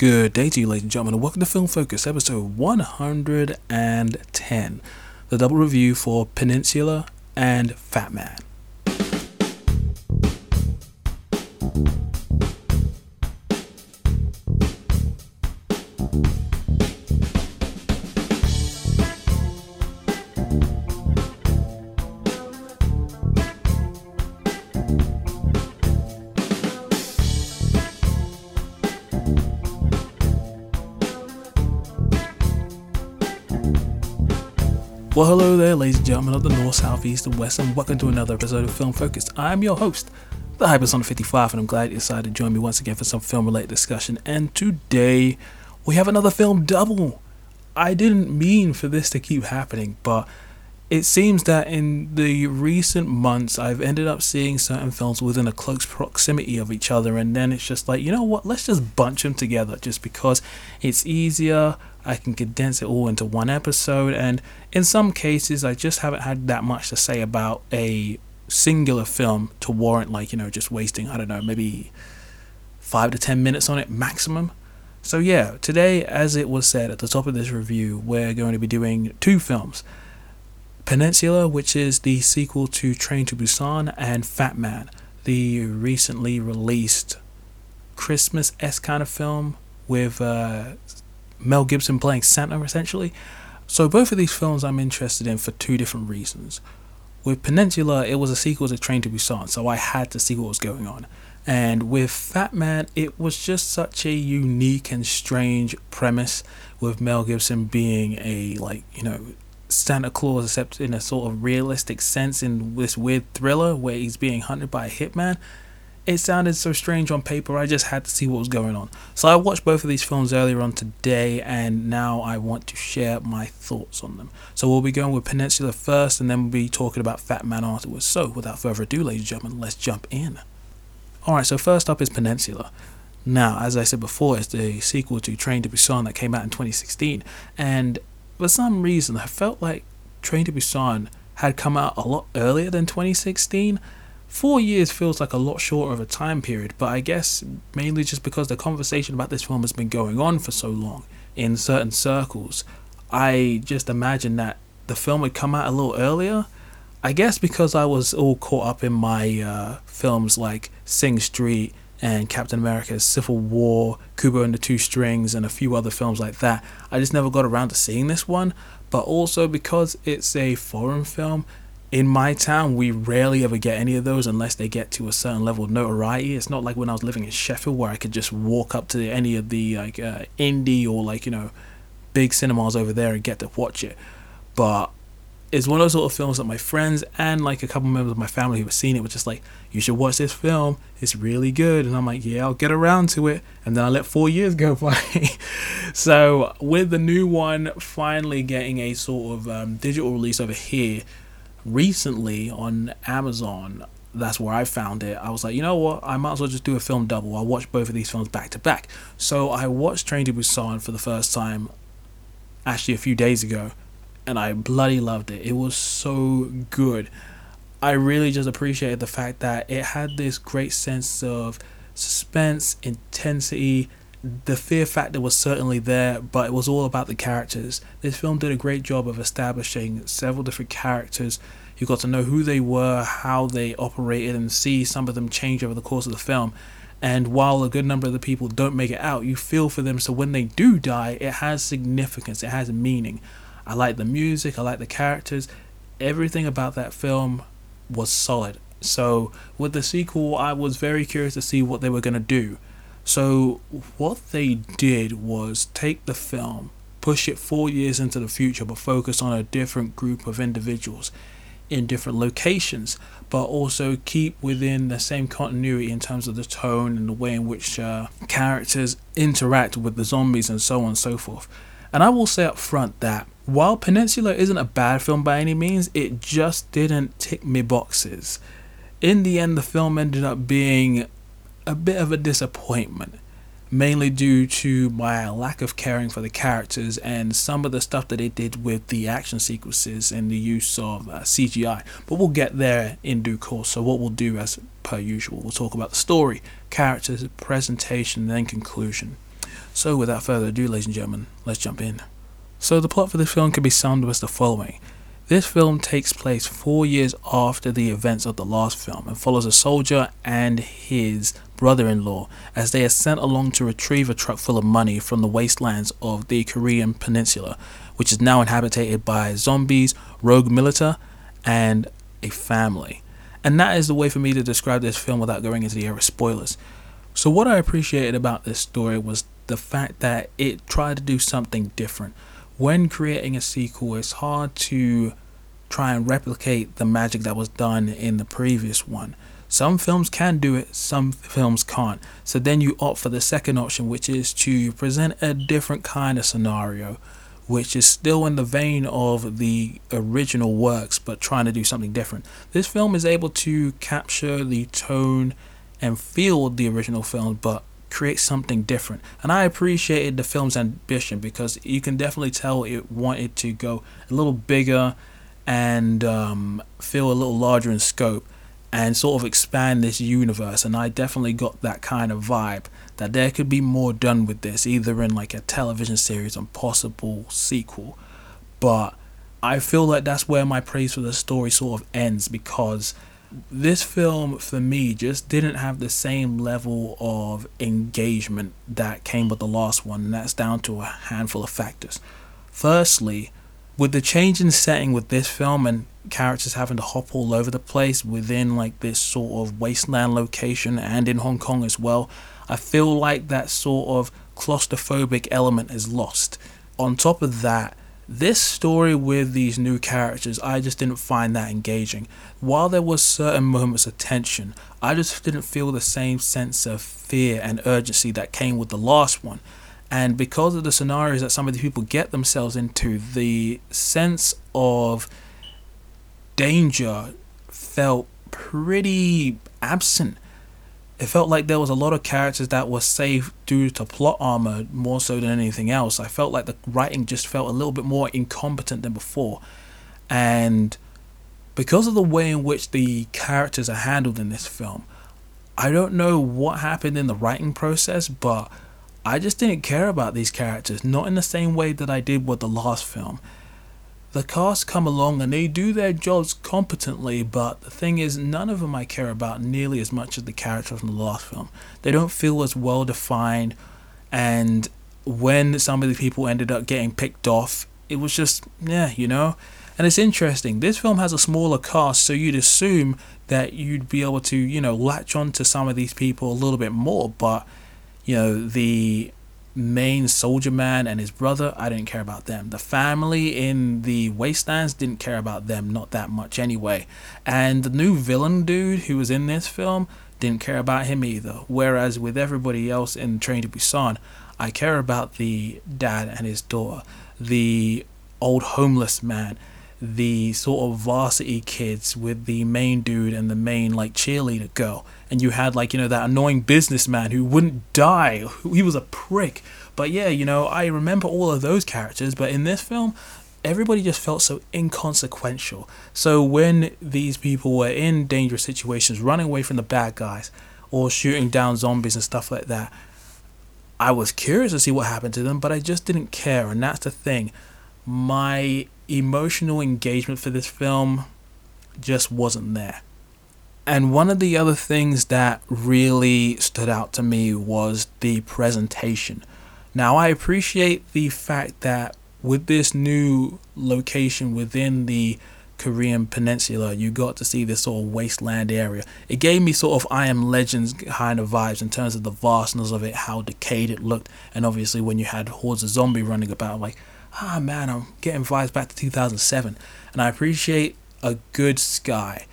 Good day to you, ladies and gentlemen, and welcome to Film Focus, episode 110, the double review for Peninsula and Fat Man. Ladies and gentlemen of the North, South, East, and West, and welcome to another episode of Film Focus. I'm your host, the Hypersonic 55, and I'm glad you decided to join me once again for some film related discussion. And today, we have another film double. I didn't mean for this to keep happening, but it seems that in the recent months I've ended up seeing certain films within a close proximity of each other and then it's just like you know what let's just bunch them together just because it's easier I can condense it all into one episode and in some cases I just haven't had that much to say about a singular film to warrant like you know just wasting I don't know maybe 5 to 10 minutes on it maximum. So yeah today as it was said at the top of this review we're going to be doing two films. Peninsula, which is the sequel to Train to Busan, and Fat Man, the recently released Christmas s kind of film with uh, Mel Gibson playing Santa, essentially. So, both of these films I'm interested in for two different reasons. With Peninsula, it was a sequel to Train to Busan, so I had to see what was going on. And with Fat Man, it was just such a unique and strange premise with Mel Gibson being a, like, you know, Santa Claus, except in a sort of realistic sense in this weird thriller where he's being hunted by a hitman. It sounded so strange on paper, I just had to see what was going on. So I watched both of these films earlier on today, and now I want to share my thoughts on them. So we'll be going with Peninsula first, and then we'll be talking about Fat Man afterwards. So without further ado, ladies and gentlemen, let's jump in. Alright, so first up is Peninsula. Now, as I said before, it's the sequel to Train to Busan that came out in 2016, and for some reason, I felt like Train to Busan had come out a lot earlier than 2016. Four years feels like a lot shorter of a time period, but I guess mainly just because the conversation about this film has been going on for so long in certain circles. I just imagine that the film would come out a little earlier. I guess because I was all caught up in my uh, films like Sing Street and Captain America's Civil War, Kubo and the Two Strings, and a few other films like that. I just never got around to seeing this one, but also because it's a foreign film. In my town, we rarely ever get any of those unless they get to a certain level of notoriety. It's not like when I was living in Sheffield where I could just walk up to any of the like uh, indie or like you know big cinemas over there and get to watch it. But it's one of those sort of films that my friends and like a couple members of my family who have seen it were just like, you should watch this film. It's really good. And I'm like, yeah, I'll get around to it. And then I let four years go by. so with the new one finally getting a sort of um, digital release over here recently on Amazon, that's where I found it. I was like, you know what? I might as well just do a film double. I'll watch both of these films back to back. So I watched Train to Busan for the first time actually a few days ago and I bloody loved it. It was so good. I really just appreciated the fact that it had this great sense of suspense, intensity. The fear factor was certainly there, but it was all about the characters. This film did a great job of establishing several different characters. You got to know who they were, how they operated, and see some of them change over the course of the film. And while a good number of the people don't make it out, you feel for them. So when they do die, it has significance, it has meaning. I like the music, I like the characters. Everything about that film was solid. So with the sequel, I was very curious to see what they were going to do. So what they did was take the film, push it 4 years into the future but focus on a different group of individuals in different locations, but also keep within the same continuity in terms of the tone and the way in which uh, characters interact with the zombies and so on and so forth. And I will say up front that while Peninsula isn't a bad film by any means, it just didn't tick me boxes. In the end, the film ended up being a bit of a disappointment, mainly due to my lack of caring for the characters and some of the stuff that they did with the action sequences and the use of uh, CGI. But we'll get there in due course. So, what we'll do, as per usual, we'll talk about the story, characters, presentation, then conclusion. So, without further ado, ladies and gentlemen, let's jump in. So, the plot for this film can be summed up as the following. This film takes place four years after the events of the last film and follows a soldier and his brother in law as they are sent along to retrieve a truck full of money from the wastelands of the Korean Peninsula, which is now inhabited by zombies, rogue militia, and a family. And that is the way for me to describe this film without going into the area of spoilers. So, what I appreciated about this story was the fact that it tried to do something different. When creating a sequel, it's hard to try and replicate the magic that was done in the previous one. Some films can do it, some films can't. So then you opt for the second option, which is to present a different kind of scenario, which is still in the vein of the original works, but trying to do something different. This film is able to capture the tone and feel of the original film, but create something different. And I appreciated the film's ambition because you can definitely tell it wanted to go a little bigger and um, feel a little larger in scope and sort of expand this universe. And I definitely got that kind of vibe that there could be more done with this, either in like a television series or possible sequel. But I feel like that's where my praise for the story sort of ends because this film for me just didn't have the same level of engagement that came with the last one, and that's down to a handful of factors. Firstly, with the change in setting with this film and characters having to hop all over the place within like this sort of wasteland location and in Hong Kong as well, I feel like that sort of claustrophobic element is lost. On top of that, this story with these new characters, I just didn't find that engaging. While there was certain moments of tension, I just didn't feel the same sense of fear and urgency that came with the last one. And because of the scenarios that some of the people get themselves into, the sense of danger felt pretty absent. It felt like there was a lot of characters that were safe due to plot armor more so than anything else. I felt like the writing just felt a little bit more incompetent than before. And because of the way in which the characters are handled in this film, I don't know what happened in the writing process, but I just didn't care about these characters, not in the same way that I did with the last film. The cast come along and they do their jobs competently, but the thing is, none of them I care about nearly as much as the characters from the last film. They don't feel as well defined, and when some of the people ended up getting picked off, it was just, yeah, you know? And it's interesting. This film has a smaller cast, so you'd assume that you'd be able to, you know, latch on to some of these people a little bit more, but you know, the main soldier man and his brother, I didn't care about them. The family in the wastelands didn't care about them, not that much anyway. And the new villain dude who was in this film didn't care about him either. Whereas with everybody else in Train to Busan, I care about the dad and his daughter, the old homeless man, the sort of varsity kids with the main dude and the main like cheerleader girl. And you had like you know that annoying businessman who wouldn't die. He was a prick. But yeah you know i remember all of those characters. But in this film everybody just felt so inconsequential. So when these people were in dangerous situations running away from the bad guys or shooting down zombies and stuff like that i was curious to see what happened to them but i just didn't care. And that's the thing my emotional engagement for this film just wasn't there. And one of the other things that really stood out to me was the presentation. Now, I appreciate the fact that with this new location within the Korean Peninsula, you got to see this sort of wasteland area. It gave me sort of I Am Legends kind of vibes in terms of the vastness of it, how decayed it looked, and obviously when you had hordes of zombie running about, like ah man, I'm getting vibes back to 2007, and I appreciate a good sky.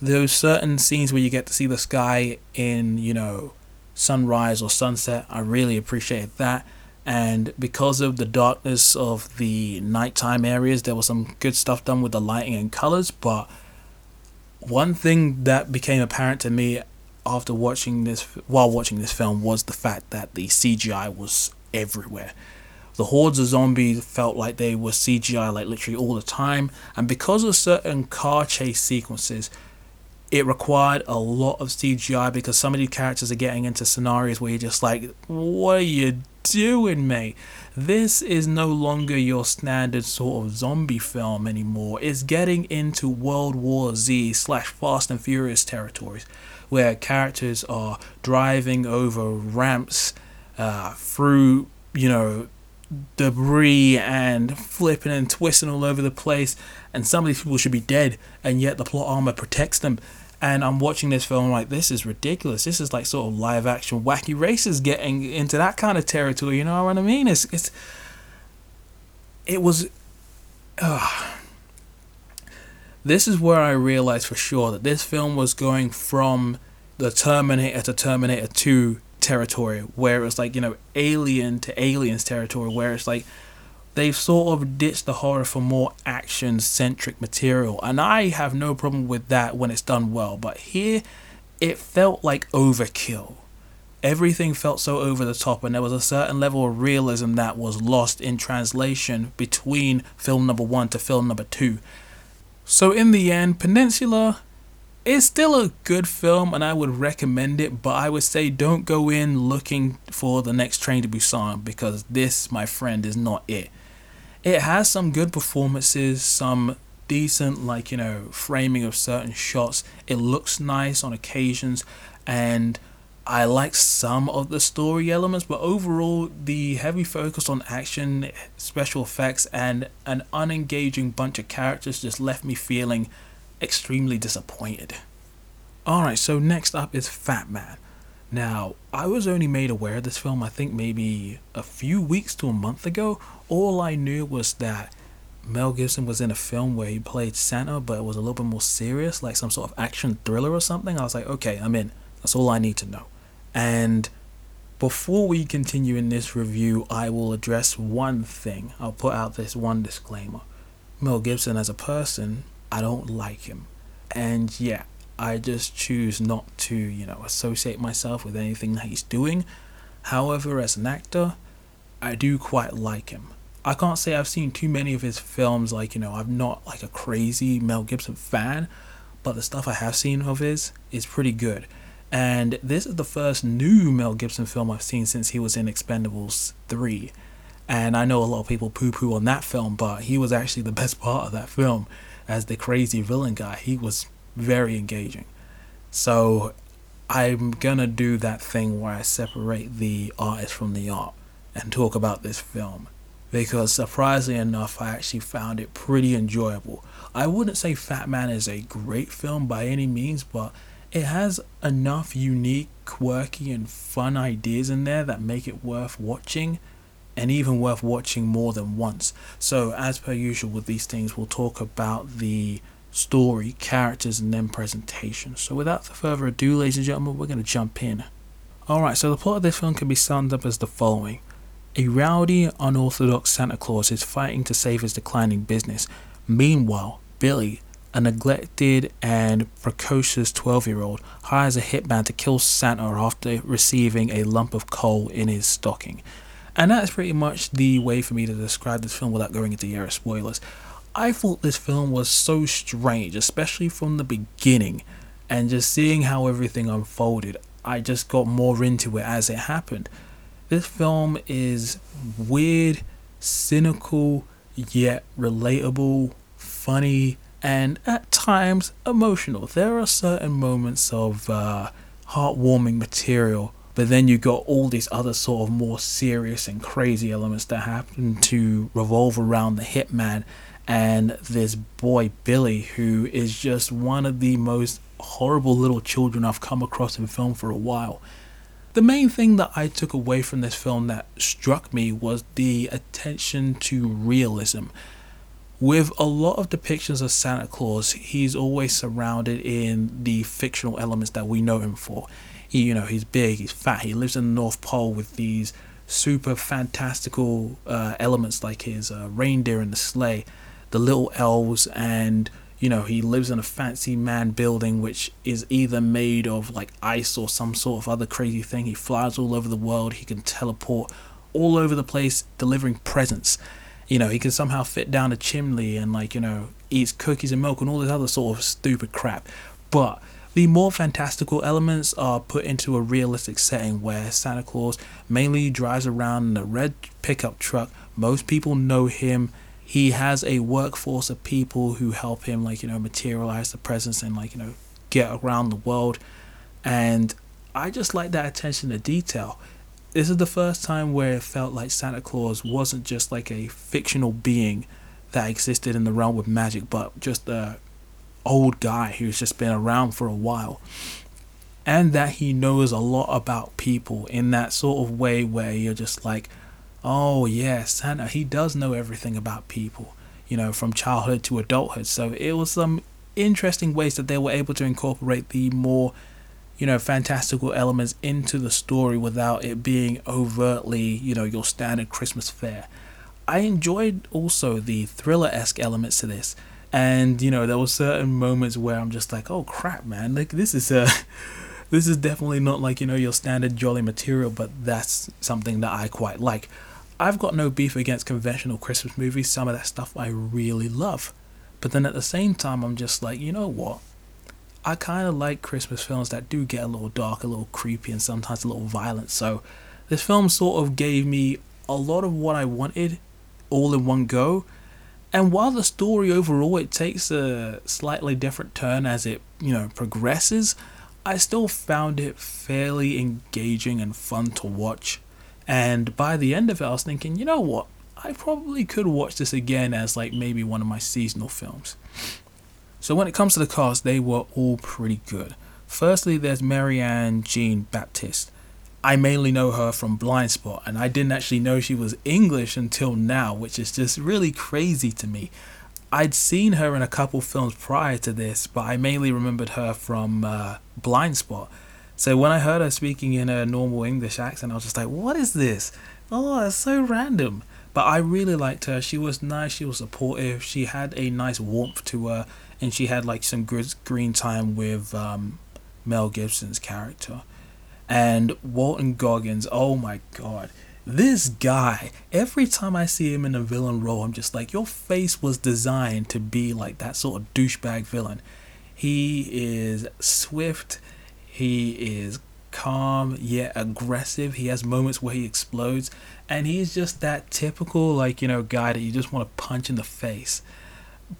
Those certain scenes where you get to see the sky in, you know, sunrise or sunset, I really appreciate that. And because of the darkness of the nighttime areas, there was some good stuff done with the lighting and colors. But one thing that became apparent to me after watching this, while watching this film, was the fact that the CGI was everywhere the hordes of zombies felt like they were CGI like literally all the time, and because of certain car chase sequences, it required a lot of CGI because some of these characters are getting into scenarios where you're just like, what are you doing, mate? This is no longer your standard sort of zombie film anymore. It's getting into World War Z slash Fast and Furious territories, where characters are driving over ramps, uh, through, you know, debris and flipping and twisting all over the place. And some of these people should be dead, and yet the plot armor protects them. And I'm watching this film like this is ridiculous. This is like sort of live action wacky races getting into that kind of territory. You know what I mean? It's it's it was. Uh, this is where I realized for sure that this film was going from the Terminator to Terminator 2 territory where it's like you know alien to aliens territory where it's like they've sort of ditched the horror for more action centric material. And i have no problem with that when it's done well but here it felt like overkill. Everything felt so over the top and there was a certain level of realism that was lost in translation between film number one to film number two. So in the end peninsula it's still a good film and I would recommend it, but I would say don't go in looking for the next train to Busan because this, my friend, is not it. It has some good performances, some decent, like, you know, framing of certain shots. It looks nice on occasions, and I like some of the story elements, but overall, the heavy focus on action, special effects, and an unengaging bunch of characters just left me feeling extremely disappointed. Alright, so next up is Fat Man. Now, I was only made aware of this film, I think maybe a few weeks to a month ago. All I knew was that Mel Gibson was in a film where he played Santa, but it was a little bit more serious, like some sort of action thriller or something. I was like, okay, I'm in. That's all I need to know. And before we continue in this review, I will address one thing. I'll put out this one disclaimer. Mel Gibson as a person I don't like him. And yeah, I just choose not to, you know, associate myself with anything that he's doing. However, as an actor, I do quite like him. I can't say I've seen too many of his films, like, you know, I'm not like a crazy Mel Gibson fan, but the stuff I have seen of his is pretty good. And this is the first new Mel Gibson film I've seen since he was in Expendables 3. And I know a lot of people poo poo on that film, but he was actually the best part of that film as the crazy villain guy. He was very engaging. So I'm gonna do that thing where I separate the artist from the art and talk about this film because surprisingly enough, I actually found it pretty enjoyable. I wouldn't say Fat Man is a great film by any means, but it has enough unique, quirky, and fun ideas in there that make it worth watching and even worth watching more than once. So, as per usual with these things, we'll talk about the story, characters, and then presentation. So, without further ado, ladies and gentlemen, we're going to jump in. Alright, so the plot of this film can be summed up as the following A rowdy, unorthodox Santa Claus is fighting to save his declining business. Meanwhile, Billy, a neglected and precocious 12 year old, hires a hitman to kill Santa after receiving a lump of coal in his stocking. And that's pretty much the way for me to describe this film without going into the of spoilers. I thought this film was so strange, especially from the beginning, and just seeing how everything unfolded, I just got more into it as it happened. This film is weird, cynical, yet relatable, funny, and at times emotional. There are certain moments of uh, heartwarming material but then you got all these other sort of more serious and crazy elements that happen to revolve around the hitman and this boy Billy, who is just one of the most horrible little children I've come across in film for a while. The main thing that I took away from this film that struck me was the attention to realism. With a lot of depictions of Santa Claus, he's always surrounded in the fictional elements that we know him for. He, you know, he's big, he's fat, he lives in the North Pole with these super fantastical uh, elements like his uh, reindeer in the sleigh, the little elves, and you know, he lives in a fancy man building which is either made of like ice or some sort of other crazy thing. He flies all over the world, he can teleport all over the place delivering presents. You know, he can somehow fit down a chimney and like, you know, eats cookies and milk and all this other sort of stupid crap. But The more fantastical elements are put into a realistic setting where Santa Claus mainly drives around in a red pickup truck. Most people know him. He has a workforce of people who help him, like, you know, materialize the presents and, like, you know, get around the world. And I just like that attention to detail. This is the first time where it felt like Santa Claus wasn't just like a fictional being that existed in the realm of magic, but just a old guy who's just been around for a while. And that he knows a lot about people in that sort of way where you're just like, oh, yeah, Santa, he does know everything about people, you know, from childhood to adulthood. So it was some interesting ways that they were able to incorporate the more, you know, fantastical elements into the story without it being overtly, you know, your standard Christmas fare. I enjoyed also the thriller esque elements to this and you know there were certain moments where i'm just like oh crap man. Like this is a this is definitely not like you know your standard jolly material but that's something that i quite like. I've got no beef against conventional christmas movies. Some of that stuff i really love. But then at the same time i'm just like you know what? I kind of like christmas films that do get a little dark a little creepy and sometimes a little violent. So this film sort of gave me a lot of what i wanted all in one go and while the story overall it takes a slightly different turn as it, you know, progresses, I still found it fairly engaging and fun to watch. And by the end of it, I was thinking, you know what? I probably could watch this again as like maybe one of my seasonal films. So when it comes to the cast, they were all pretty good. Firstly, there's Marianne Jean Baptiste. I mainly know her from Blind Spot, and I didn't actually know she was English until now, which is just really crazy to me. I'd seen her in a couple films prior to this, but I mainly remembered her from uh, Blindspot. So when I heard her speaking in a normal English accent, I was just like, what is this? Oh, that's so random. But I really liked her. She was nice, she was supportive, she had a nice warmth to her, and she had like some good screen time with um, Mel Gibson's character. And Walton Goggins, oh my god. This guy, every time I see him in a villain role, I'm just like, your face was designed to be like that sort of douchebag villain. He is swift, he is calm yet aggressive. He has moments where he explodes, and he's just that typical, like, you know, guy that you just want to punch in the face.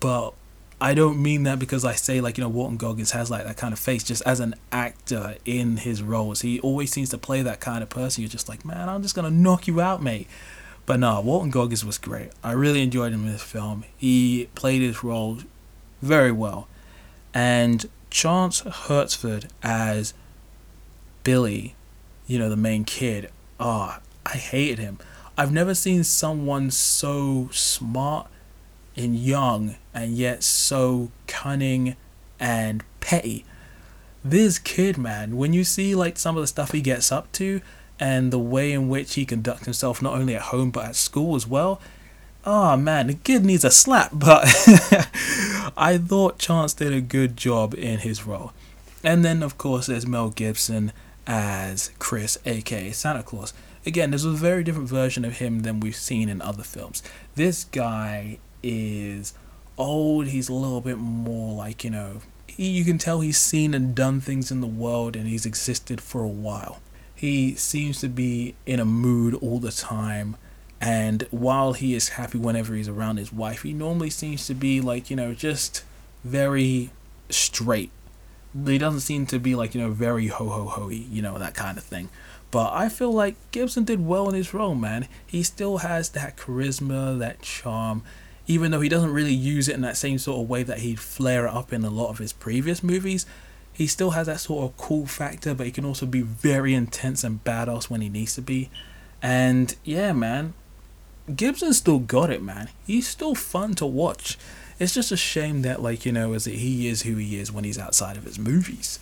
But I don't mean that because I say like you know Walton Goggins has like that kind of face just as an actor in his roles. He always seems to play that kind of person. You're just like, man, I'm just gonna knock you out, mate. But no, Walton Goggins was great. I really enjoyed him in this film. He played his role very well, and Chance Hurstfield as Billy, you know the main kid. Ah, oh, I hated him. I've never seen someone so smart and young and yet so cunning and petty. This kid, man, when you see like some of the stuff he gets up to and the way in which he conducts himself not only at home but at school as well, oh man, the kid needs a slap. But I thought Chance did a good job in his role. And then, of course, there's Mel Gibson as Chris, aka Santa Claus. Again, this was a very different version of him than we've seen in other films. This guy is old. He's a little bit more like, you know, you can tell he's seen and done things in the world and he's existed for a while. He seems to be in a mood all the time. And while he is happy whenever he's around his wife, he normally seems to be like, you know, just very straight. He doesn't seem to be like, you know, very ho ho hoey, you know, that kind of thing. But I feel like Gibson did well in his role, man. He still has that charisma, that charm, even though he doesn't really use it in that same sort of way that he'd flare it up in a lot of his previous movies, he still has that sort of cool factor, but he can also be very intense and badass when he needs to be. And yeah, man, Gibson still got it, man. He's still fun to watch. It's just a shame that, like, you know, as he is who he is when he's outside of his movies.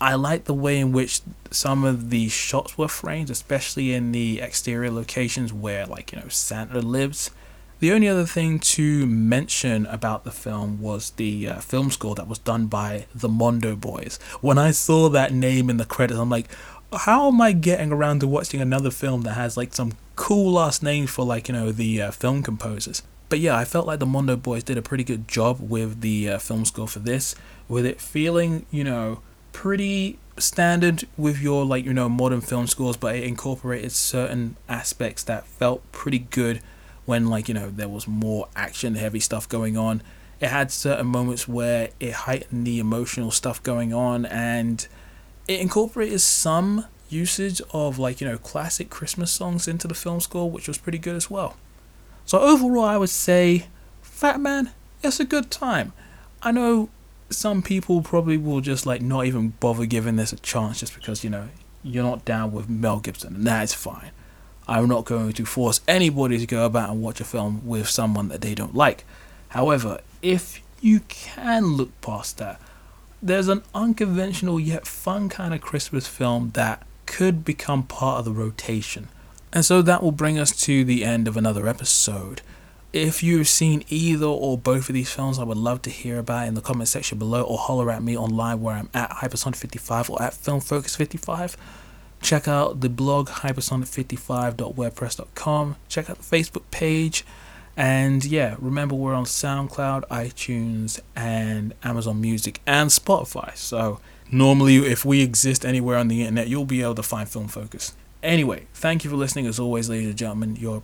I like the way in which some of the shots were framed, especially in the exterior locations where, like, you know, Santa lives the only other thing to mention about the film was the uh, film score that was done by the Mondo Boys. When I saw that name in the credits, I'm like, how am I getting around to watching another film that has like some cool last names for like, you know, the uh, film composers? But yeah, I felt like the Mondo Boys did a pretty good job with the uh, film score for this, with it feeling, you know, pretty standard with your like you know modern film scores but it incorporated certain aspects that felt pretty good when like you know there was more action heavy stuff going on. It had certain moments where it heightened the emotional stuff going on and it incorporated some usage of like you know classic christmas songs into the film score which was pretty good as well. So overall i would say fat man it's a good time. I know some people probably will just like not even bother giving this a chance just because you know you're not down with Mel Gibson, and that's fine. I'm not going to force anybody to go about and watch a film with someone that they don't like. However, if you can look past that, there's an unconventional yet fun kind of Christmas film that could become part of the rotation. And so that will bring us to the end of another episode. If you've seen either or both of these films, I would love to hear about in the comment section below or holler at me online where I'm at Hypersonic55 or at FilmFocus55. Check out the blog hypersonic55.wordpress.com. Check out the Facebook page. And yeah, remember we're on SoundCloud, iTunes, and Amazon Music and Spotify. So normally, if we exist anywhere on the internet, you'll be able to find Film Focus. Anyway, thank you for listening. As always, ladies and gentlemen, your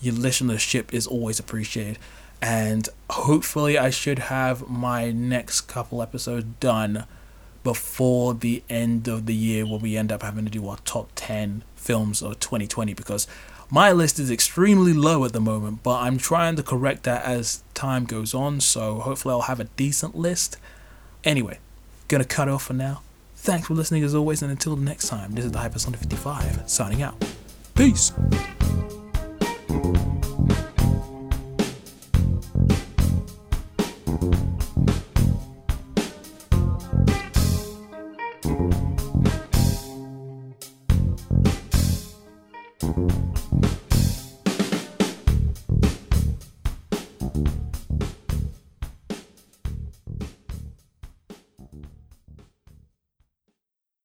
your listenership is always appreciated. And hopefully, I should have my next couple episodes done before the end of the year where we end up having to do our top 10 films of 2020 because my list is extremely low at the moment, but I'm trying to correct that as time goes on. So hopefully, I'll have a decent list. Anyway, gonna cut off for now. Thanks for listening as always, and until next time, this is the Hypersonic 55 signing out. Peace.